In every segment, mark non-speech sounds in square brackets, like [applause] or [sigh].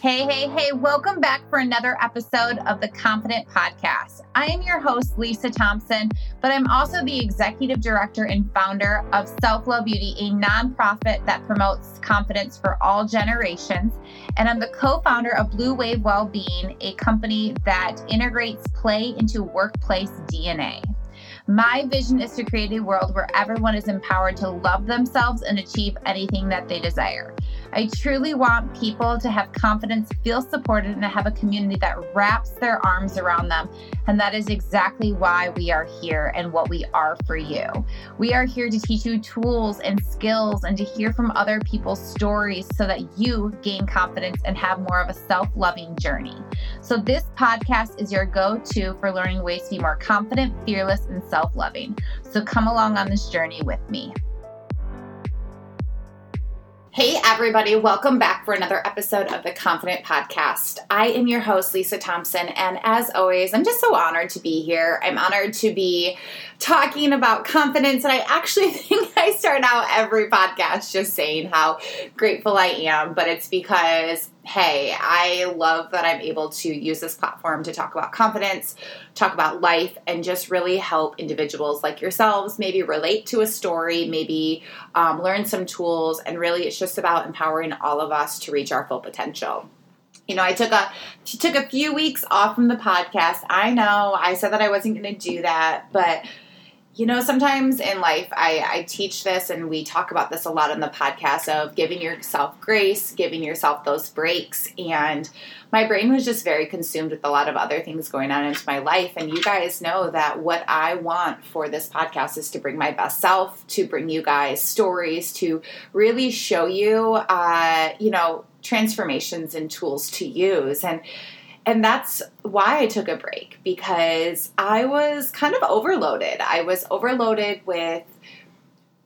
Hey, hey, hey, welcome back for another episode of the Confident Podcast. I am your host, Lisa Thompson, but I'm also the executive director and founder of Self Love Beauty, a nonprofit that promotes confidence for all generations. And I'm the co founder of Blue Wave Wellbeing, a company that integrates play into workplace DNA. My vision is to create a world where everyone is empowered to love themselves and achieve anything that they desire. I truly want people to have confidence, feel supported, and to have a community that wraps their arms around them. And that is exactly why we are here and what we are for you. We are here to teach you tools and skills and to hear from other people's stories so that you gain confidence and have more of a self loving journey. So, this podcast is your go to for learning ways to be more confident, fearless, and self loving. So, come along on this journey with me. Hey, everybody, welcome back for another episode of the Confident Podcast. I am your host, Lisa Thompson, and as always, I'm just so honored to be here. I'm honored to be talking about confidence, and I actually [laughs] think I start out every podcast just saying how grateful I am, but it's because hey, I love that I'm able to use this platform to talk about confidence, talk about life, and just really help individuals like yourselves maybe relate to a story, maybe um, learn some tools, and really it's just about empowering all of us to reach our full potential you know, I took a took a few weeks off from the podcast. I know I said that I wasn't going to do that, but you know, sometimes in life, I, I teach this and we talk about this a lot on the podcast of giving yourself grace, giving yourself those breaks. And my brain was just very consumed with a lot of other things going on into my life. And you guys know that what I want for this podcast is to bring my best self, to bring you guys stories, to really show you, uh, you know, transformations and tools to use. And and that's why I took a break because I was kind of overloaded. I was overloaded with,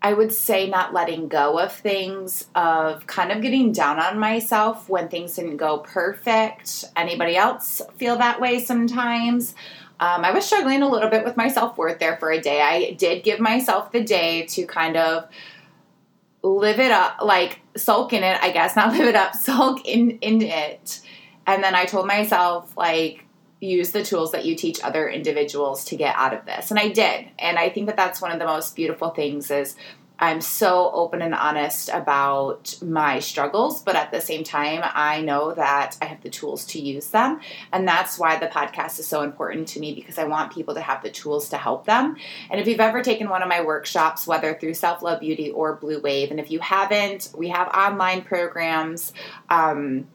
I would say, not letting go of things, of kind of getting down on myself when things didn't go perfect. Anybody else feel that way sometimes? Um, I was struggling a little bit with my self worth there for a day. I did give myself the day to kind of live it up, like sulk in it, I guess, [laughs] not live it up, sulk in, in it and then I told myself, like, use the tools that you teach other individuals to get out of this. And I did. And I think that that's one of the most beautiful things is I'm so open and honest about my struggles, but at the same time, I know that I have the tools to use them. And that's why the podcast is so important to me because I want people to have the tools to help them. And if you've ever taken one of my workshops, whether through Self Love Beauty or Blue Wave, and if you haven't, we have online programs. Um,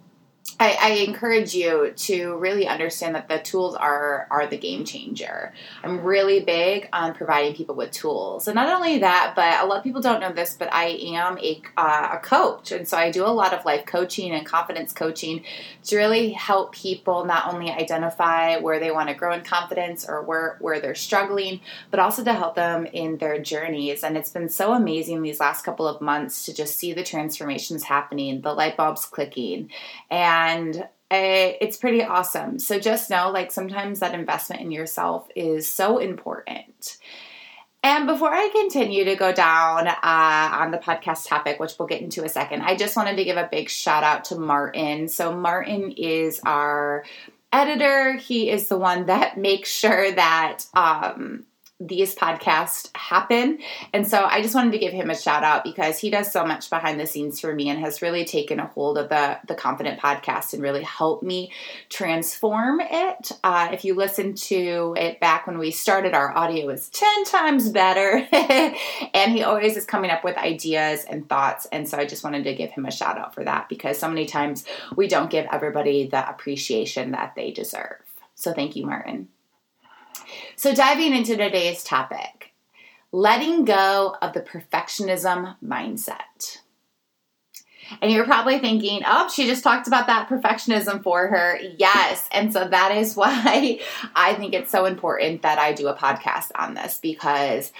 I, I, encourage you to really understand that the tools are are the game changer. I'm really big on providing people with tools, and not only that, but a lot of people don't know this, but I am a uh, a coach, and so I do a lot of life coaching and confidence coaching to really help people not only identify where they want to grow in confidence or where where they're struggling, but also to help them in their journeys. And it's been so amazing these last couple of months to just see the transformations happening, the light bulbs clicking, and and it's pretty awesome. So just know like sometimes that investment in yourself is so important. And before I continue to go down uh, on the podcast topic, which we'll get into a second, I just wanted to give a big shout out to Martin. So, Martin is our editor. He is the one that [laughs] makes sure that um, these podcasts happen. And so I just wanted to give him a shout out because he does so much behind the scenes for me and has really taken a hold of the, the Confident podcast and really helped me transform it. Uh, if you listen to it back when we started, our audio was 10 times better. [laughs] and he always is coming up with ideas and thoughts. And so I just wanted to give him a shout out for that because so many times we don't give everybody the appreciation that they deserve. So thank you, Martin. So, diving into today's topic, letting go of the perfectionism mindset. And you're probably thinking, oh, she just talked about that perfectionism for her. Yes. And so that is [laughs] why I think it's so important that I do a podcast on this because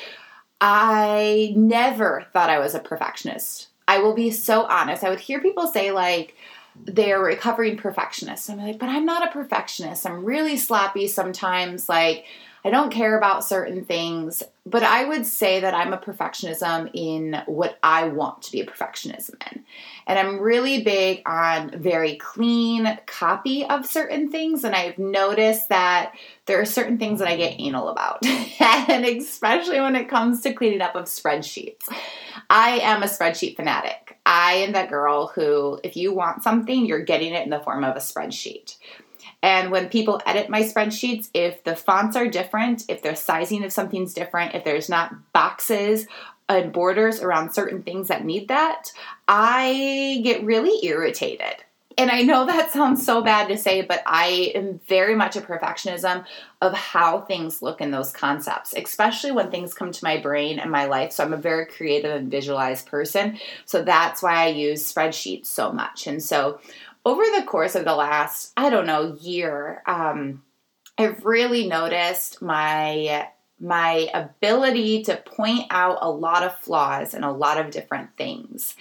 I never thought I was a perfectionist. I will be so honest. I would hear people say, like, they're recovering perfectionists. I'm like, but I'm not a perfectionist. I'm really sloppy sometimes. Like, I don't care about certain things, but I would say that I'm a perfectionism in what I want to be a perfectionism in. And I'm really big on very clean copy of certain things. And I've noticed that there are certain things that I get anal about, [laughs] and especially when it comes to cleaning up of spreadsheets. I am a spreadsheet fanatic. I am that girl who, if you want something, you're getting it in the form of a spreadsheet. And when people edit my spreadsheets, if the fonts are different, if the sizing of something's different, if there's not boxes and borders around certain things that need that, I get really irritated. And I know [laughs] that sounds so bad to say, but I am very much a perfectionism of how things look in those concepts, especially when things come to my brain and my life. So I'm a very creative and visualized person. So that's why I use spreadsheets so much. And so over the course of the last, I don't know, year, um, I've really noticed my my ability to point out a lot of flaws in a lot of different things.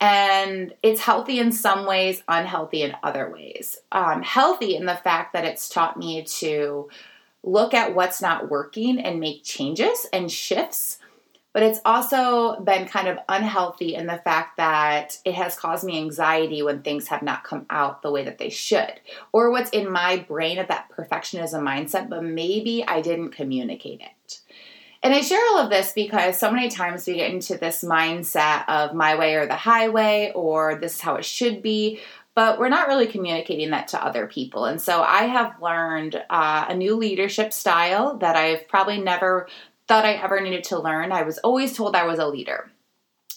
And it's healthy in some ways, unhealthy in other ways. Um, healthy in the fact that it's taught me to look at what's not working and make changes and shifts but it's also been kind of unhealthy in the fact that it has caused me anxiety when things have not come out the way that they should, or what's in my brain of that perfectionism mindset, but maybe I didn't communicate it. And I share all of this because so many times we get into this mindset of my way or the highway, or this is how it should be, but we're not really communicating that to other people. And so I have learned uh, a new leadership style that I've probably never thought I ever needed to learn. I was always told I was a leader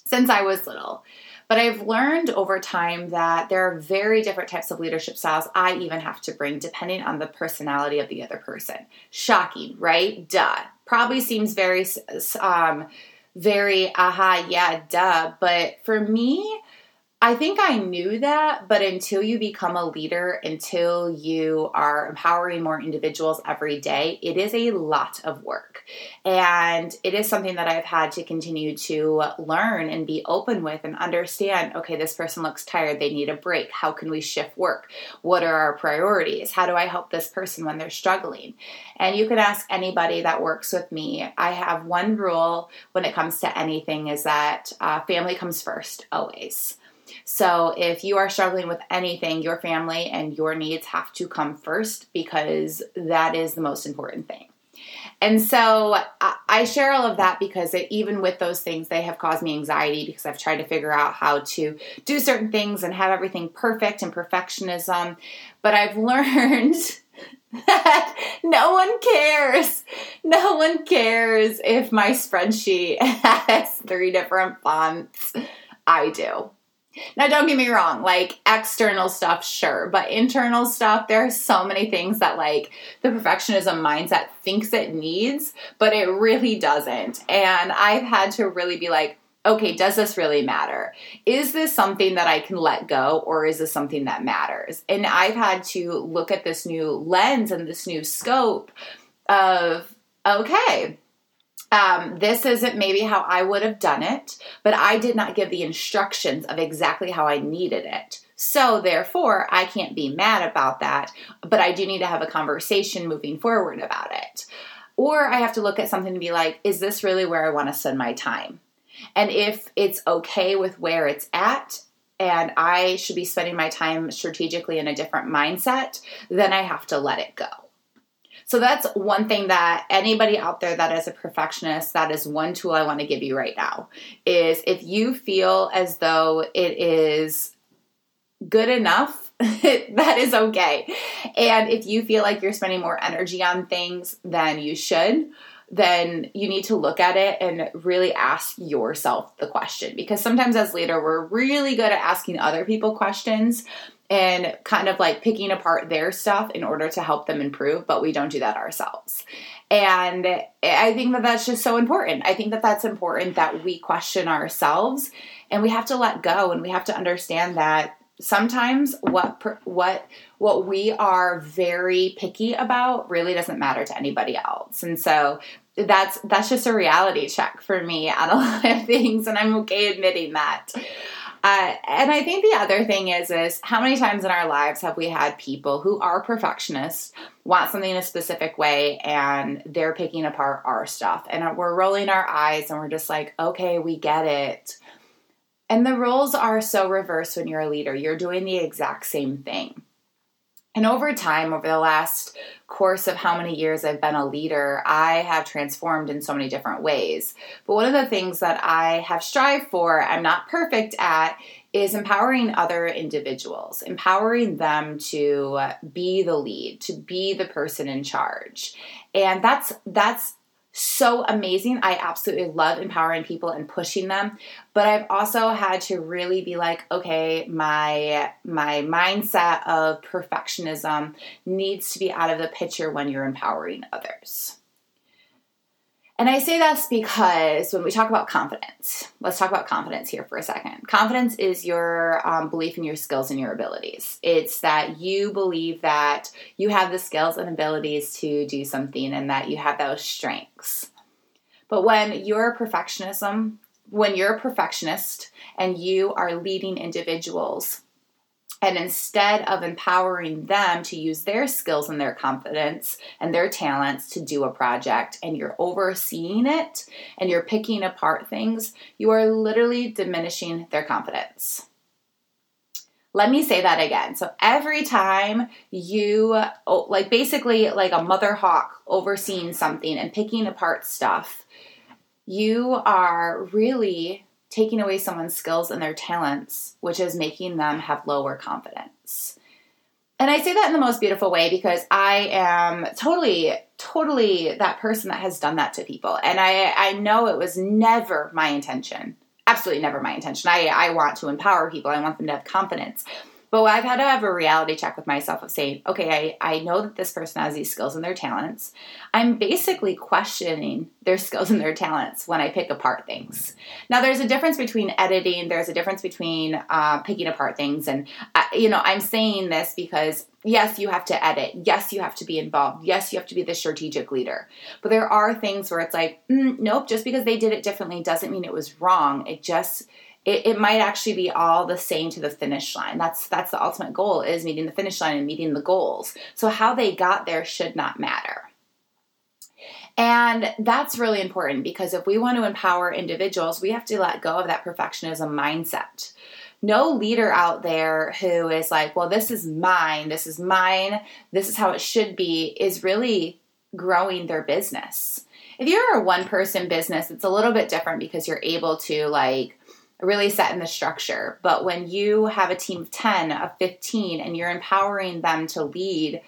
since I was little. But I've learned over time that there are very different types of leadership styles I even have to bring depending on the personality of the other person. Shocking, right? Duh. Probably seems very, um, very, aha, yeah, duh. But for me, I think I knew that, but until you become a leader, until you are empowering more individuals every day, it is a lot of work. And it is something that I've had to continue to learn and be open with and understand okay, this person looks tired, they need a break. How can we shift work? What are our priorities? How do I help this person when they're struggling? And you can ask anybody that works with me. I have one rule when it comes to anything is that uh, family comes first, always. So if you are struggling with anything, your family and your needs have to come first because that is the most important thing. And so I share all of that because it, even with those things, they have caused me anxiety because I've tried to figure out how to do certain things and have everything perfect and perfectionism. But I've [laughs] learned that no one cares. No one cares if my spreadsheet [laughs] has three different fonts. I do. Now, don't get me wrong, like external stuff, sure, but internal stuff, there are so many things that like the perfectionism mindset thinks it needs, but it really doesn't. And I've had to really be like, okay, does this really matter? Is this something that I can let go or is this something that matters? And I've had to look at this new lens and this new scope of, okay, um, this isn't maybe how I would have done it, but I did not give the instructions of exactly how I needed it. So, therefore, I can't be mad about that, but I do need to have a conversation moving forward about it. Or I have to look at something and be like, is this really where I want to spend my time? And if it's okay with where it's at, and I should be spending my time strategically in a different mindset, then I have to let it go. So that's one thing that anybody out there that is a perfectionist, that is one tool I want to give you right now. Is if you feel as though it is good enough, [laughs] that is okay. And if you feel like you're spending more energy on things than you should, then you need to look at it and really ask yourself the question because sometimes as leader we're really good at asking other people questions and kind of like picking apart their stuff in order to help them improve, but we don't do that ourselves. And I think that that's just so important. I think that that's important that we question ourselves and we have to let go and we have to understand that sometimes what what what we are very picky about really doesn't matter to anybody else. And so that's that's just a reality check for me on a lot of [laughs] things and I'm okay admitting that. Uh, and I think the other thing is, is how many times in our lives have we had people who are perfectionists, want something in a specific way, and they're picking apart our stuff, and we're rolling our eyes, and we're just like, okay, we get it. And the roles are so reversed when you're a leader. You're doing the exact same thing. And over time, over the last course of how many years I've been a leader, I have transformed in so many different ways. But one of the things that I have strived for, I'm not perfect at, is empowering other individuals, empowering them to be the lead, to be the person in charge. And that's that's so amazing. I absolutely love empowering people and pushing them, but I've also had to really be like, okay, my my mindset of perfectionism needs to be out of the picture when you're empowering others. And I say this because when we talk about confidence, let's talk about confidence here for a second. Confidence is your um, belief in your skills and your abilities. It's that you believe that you have the skills and abilities to do something and that you have those strengths. But when you're a perfectionism, when you're a perfectionist and you are leading individuals and instead of empowering them to use their skills and their confidence and their talents to do a project, and you're overseeing it and you're picking apart things, you are literally diminishing their confidence. Let me say that again. So every time you, oh, like basically like a mother hawk overseeing something and picking apart stuff, you are really taking away someone's skills and their talents, which is making them have lower confidence. And I say that in the most beautiful way because I am totally, totally that person that has done that to people. And I, I know it was never my intention. Absolutely never my intention. I, I want to empower people. I want them to have confidence. But I've had to have a reality check with myself of saying, okay, I, I know that this person has these skills and their talents. I'm basically questioning their skills and their talents when I pick apart things. Now, there's a difference between editing, there's a difference between uh, picking apart things. And, uh, you know, I'm saying this because yes, you have to edit. Yes, you have to be involved. Yes, you have to be the strategic leader. But there are things where it's like, mm, nope, just because they did it differently doesn't mean it was wrong. It just it, it might actually be all the same to the finish line. That's that's the ultimate goal is meeting the finish line and meeting the goals. So how they got there should not matter. And that's really important because if we want to empower individuals, we have to let go of that perfectionism mindset. No leader out there who is like, well, this is mine, this is mine, this is how it should be, is really growing their business. If you're a one person business, it's a little bit different because you're able to like really set in the structure. But when you have a team of 10, of 15, and you're empowering them to lead,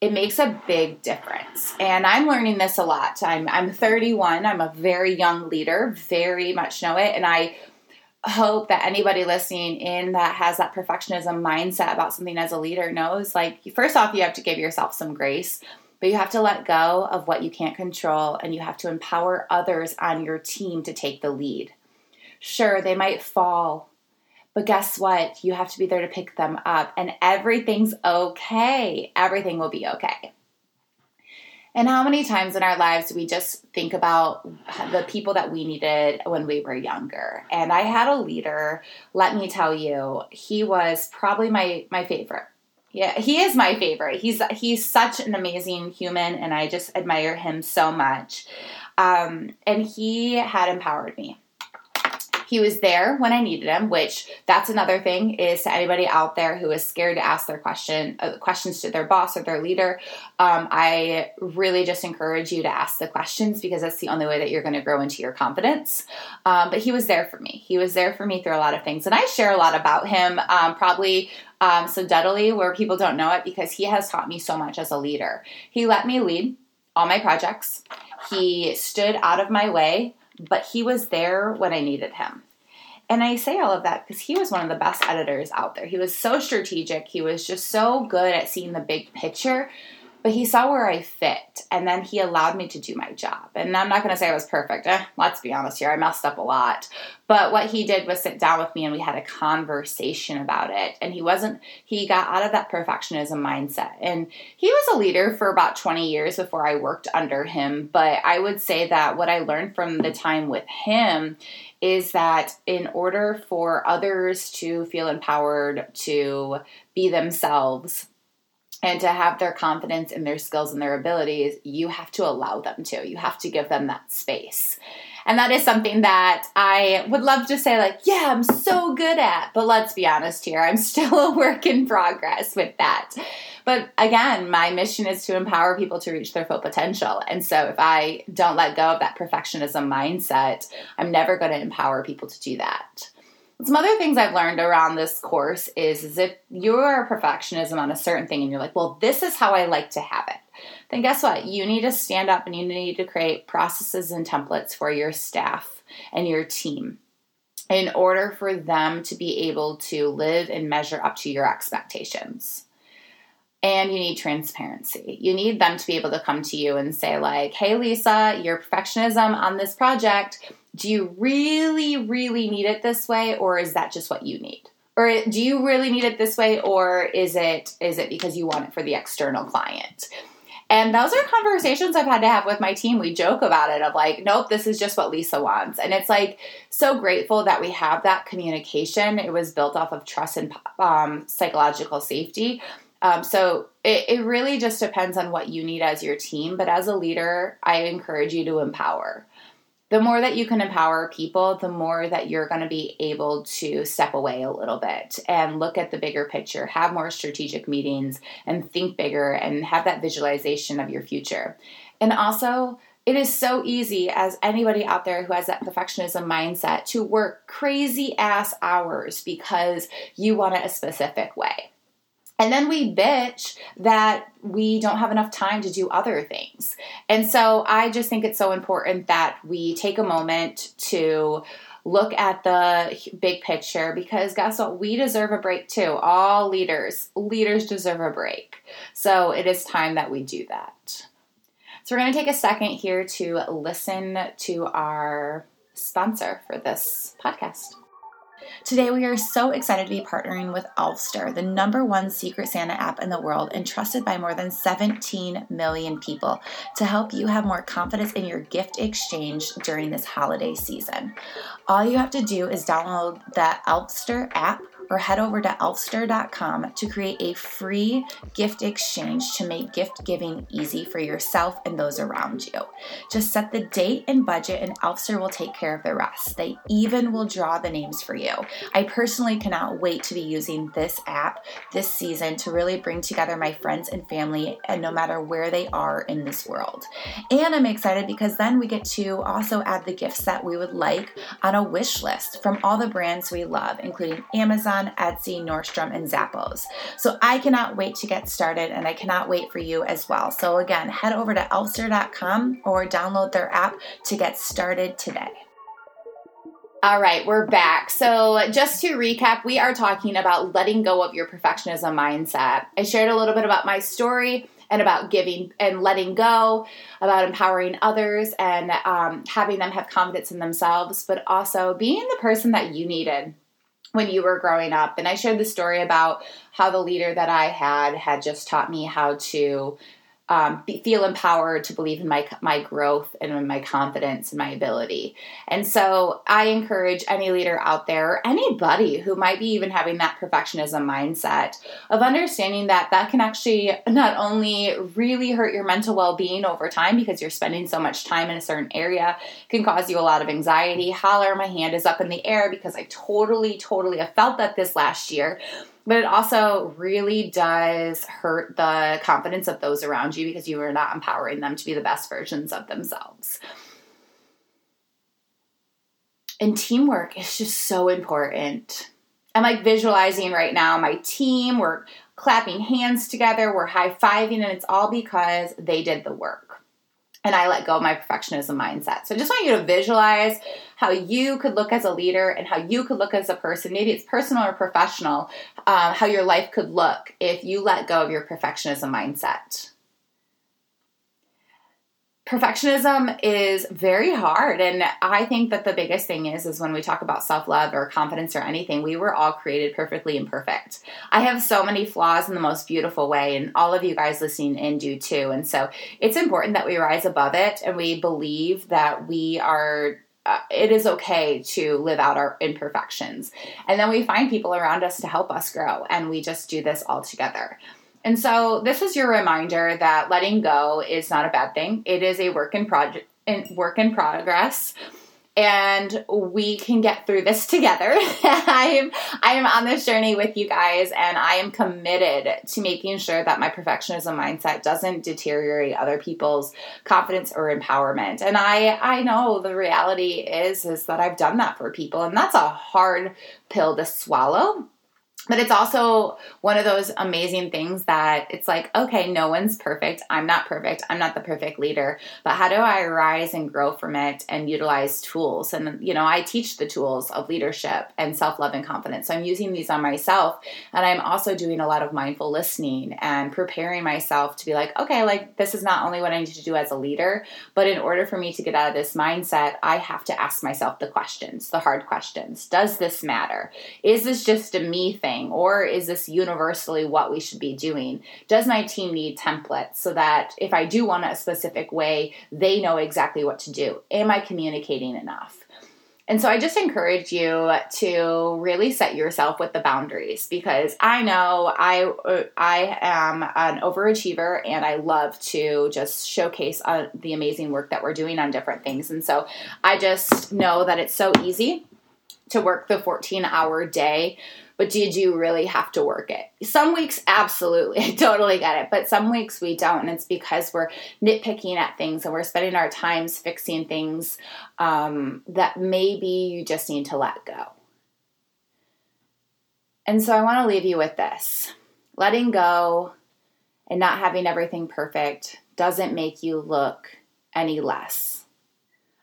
it makes a big difference. And I'm learning this a lot. I'm, I'm 31, I'm a very young leader, very much know it. And I hope that anybody listening in that has that perfectionism mindset about something as a leader knows like, first off, you have to give yourself some grace. But you have to let go of what you can't control and you have to empower others on your team to take the lead. Sure, they might fall, but guess what? You have to be there to pick them up, and everything's okay. Everything will be okay. And how many times in our lives do we just think about the people that we needed when we were younger? And I had a leader, let me tell you, he was probably my my favorite. Yeah, he is my favorite. He's he's such an amazing human and I just admire him so much. Um, and he had empowered me. He was there when I needed him, which that's another thing is to anybody out there who is scared to ask their question uh, questions to their boss or their leader. Um, I really just encourage you to ask the questions because that's the only way that you're going to grow into your confidence. Um, but he was there for me. He was there for me through a lot of things, and I share a lot about him. Um, probably um, so subtly where people don't know it because he has taught me so much as a leader. He let me lead all my projects. He stood out of my way but he was there when I needed him. And I say all of that because he was one of the best editors out there. He was so strategic. He was just so good at seeing the big picture but he saw where I fit, and then he allowed me to do my job. And I'm not going to say I was perfect. Eh, let's be honest here, I messed up a lot. But what he did was sit down with me and we had a conversation about it. And he wasn't, he got out of that perfectionism mindset. And he was a leader for about 20 years before I worked under him. But I would say that what I learned from the time with him is that in order for others to feel empowered to be themselves and to have their confidence in their skills and their abilities, you have to allow them to. You have to give them that space. And that is something that I would love to say, like, yeah, I'm so good at. But let's be honest here, I'm still [laughs] a work in progress with that. But again, my mission is to empower people to reach their full potential. And so if I don't let go of that perfectionism mindset, I'm never going to empower people to do that. Some other things I've learned around this course is, is if you're a perfectionism on a certain thing and you're like, well, this is how I like to have it, then guess what? You need to stand up and you need to create processes and templates for your staff and your team in order for them to be able to live and measure up to your expectations and you need transparency. You need them to be able to come to you and say, like, hey, Lisa, your perfectionism on this project, do you really, really need it this way, or is that just what you need? Or do you really need it this way, or is it is it because you want it for the external client? And those are conversations I've had to have with my team. We joke about it of like, nope, this is just what Lisa wants. And it's like so grateful that we have that communication. It was built off of trust and um, psychological safety um, so it, it really just depends on what you need as your team. But as a leader, I encourage you to empower. The more that you can empower people, the more that you're going to be able to step away a little bit and look at the bigger picture, have more strategic meetings, and think bigger and have that visualization of your future. And also, it is so easy as anybody out there who has that perfectionism mindset to work crazy ass hours because you want it a specific way. And then we bitch that we don't have enough time to do other things. And so I just think it's so important that we take a moment to look at the big picture because guess what? We deserve a break too. All leaders, leaders deserve a break. So it is time that we do that. So we're going to take a second here to listen to our sponsor for this podcast. Today, we are so excited to be partnering with Elfster, the number one Secret Santa app in the world and trusted by more than 17 million people to help you have more confidence in your gift exchange during this holiday season. All you have to do is download the Elfster app or head over to elfster.com to create a free gift exchange to make gift giving easy for yourself and those around you. Just set the date and budget, and Elfster will take care of the rest. They even will draw the names for you. I personally cannot wait to be using this app this season to really bring together my friends and family, and no matter where they are in this world. And I'm excited because then we get to also add the gifts that we would like on a wish list from all the brands we love, including Amazon. Amazon, Etsy, Nordstrom, and Zappos. So I cannot wait to get started and I cannot wait for you as well. So again, head over to elfster.com or download their app to get started today. All right, we're back. So, just to recap, we are talking about letting go of your perfectionism mindset. I shared a little bit about my story and about giving and letting go, about empowering others and um, having them have confidence in themselves, but also being the person that you needed when you were growing up. And I shared the story about how the leader that I had had just taught me how to um, be, feel empowered to believe in my my growth and in my confidence and my ability. And so I encourage any leader out there, anybody who might be even having that perfectionism mindset, of understanding that that can actually not only really hurt your mental well being over time because you're spending so much time in a certain area, can cause you a lot of anxiety. Holler, my hand is up in the air because I totally, totally have felt that this last year but it also really does hurt the confidence of those around you because you are not empowering them to be the best versions of themselves. And teamwork is just so important. I'm like visualizing right now my team, we're clapping hands together, we're high fiving, and it's all because they did the work and I let go of my perfectionism mindset. So I just want you to visualize how you could look as a leader and how you could look as a person. Maybe it's personal or professional, uh, how your life could look if you let go of your perfectionism mindset perfectionism is very hard and i think that the biggest thing is is when we talk about self-love or confidence or anything we were all created perfectly imperfect i have so many flaws in the most beautiful way and all of you guys listening in do too and so it's important that we rise above it and we believe that we are uh, it is okay to live out our imperfections. And then we find people around us to help us grow, and we just do this all together. And so, this is your reminder that letting go is not a bad thing. It is a work in project, in work in progress and we can get through this [laughs] together. I am I am on this journey with you guys and I am committed to making sure that my perfectionism mindset doesn't deteriorate other people's confidence or empowerment. And I I know the reality is is that I've done that for people and that's a hard pill to swallow but it's also one of those amazing things that it's like, okay, no one's perfect. I'm not perfect. I'm not the perfect leader. But how do I rise and grow from it and utilize tools? And, you know, I teach the tools of leadership and self love and confidence. So I'm using these on myself. And I'm also doing a lot of mindful listening and preparing myself to be like, okay, like this is not only what I need to do as a leader, but in order for me to get out of this mindset, I have to ask myself the questions, the hard questions. Does this matter? Is this just a me thing? Thing or is this universally what we should be doing? Does my team need templates so that if I do want a specific way, they know exactly what to do? Am I communicating enough? And so I just encourage you to really set yourself with the boundaries because I know I I am an overachiever and I love to just showcase uh, the amazing work that we're doing on different things. And so I just know that it's so easy to work the 14 hour day but did you really have to work it? Some weeks, absolutely, [laughs] I totally get it. But some weeks we don't. And it's because we're nitpicking at things and we're spending our times fixing things um, that maybe you just need to let go. And so I want to leave you with this letting go and not having everything perfect doesn't make you look any less.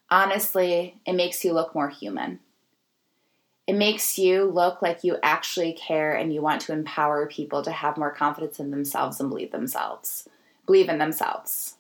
Honestly, it makes you look more human. It makes you look like you actually care and you want to empower people to have more confidence in themselves and believe themselves, believe in themselves.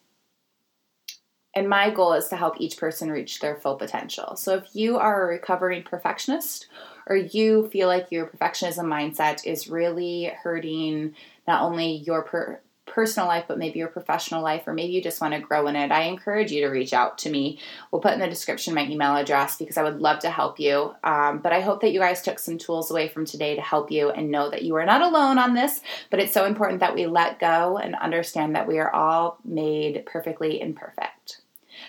And my goal is to help each person reach their full potential. So if you are a recovering perfectionist or you feel like your perfectionism mindset is really hurting not only your per- personal life, but maybe your professional life, or maybe you just want to grow in it, I encourage you to reach out to me. We'll put in the description my email address because I would love to help you. Um, but I hope that you guys took some tools away from today to help you and know that you are not alone on this. But it's so important that we let go and understand that we are all made perfectly imperfect.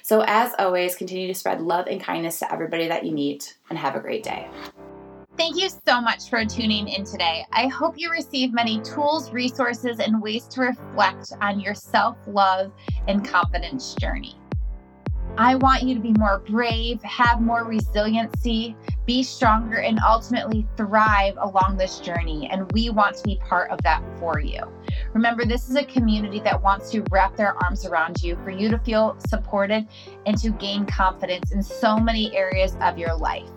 So, as always, continue to spread love and kindness to everybody that you meet, and have a great day. Thank you so much for tuning in today. I hope you receive many tools, resources, and ways to reflect on your self love and confidence journey. I want you to be more brave, have more resiliency, be stronger, and ultimately thrive along this journey. And we want to be part of that for you. Remember, this is a community that wants to wrap their arms around you for you to feel supported and to gain confidence in so many areas of your life.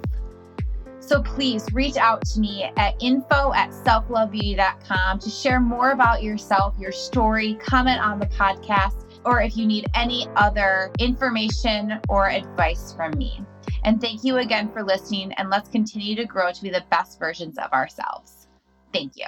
So please reach out to me at info at selflovebeauty.com to share more about yourself, your story, comment on the podcast, or if you need any other information or advice from me. And thank you again for listening, and let's continue to grow to be the best versions of ourselves. Thank you.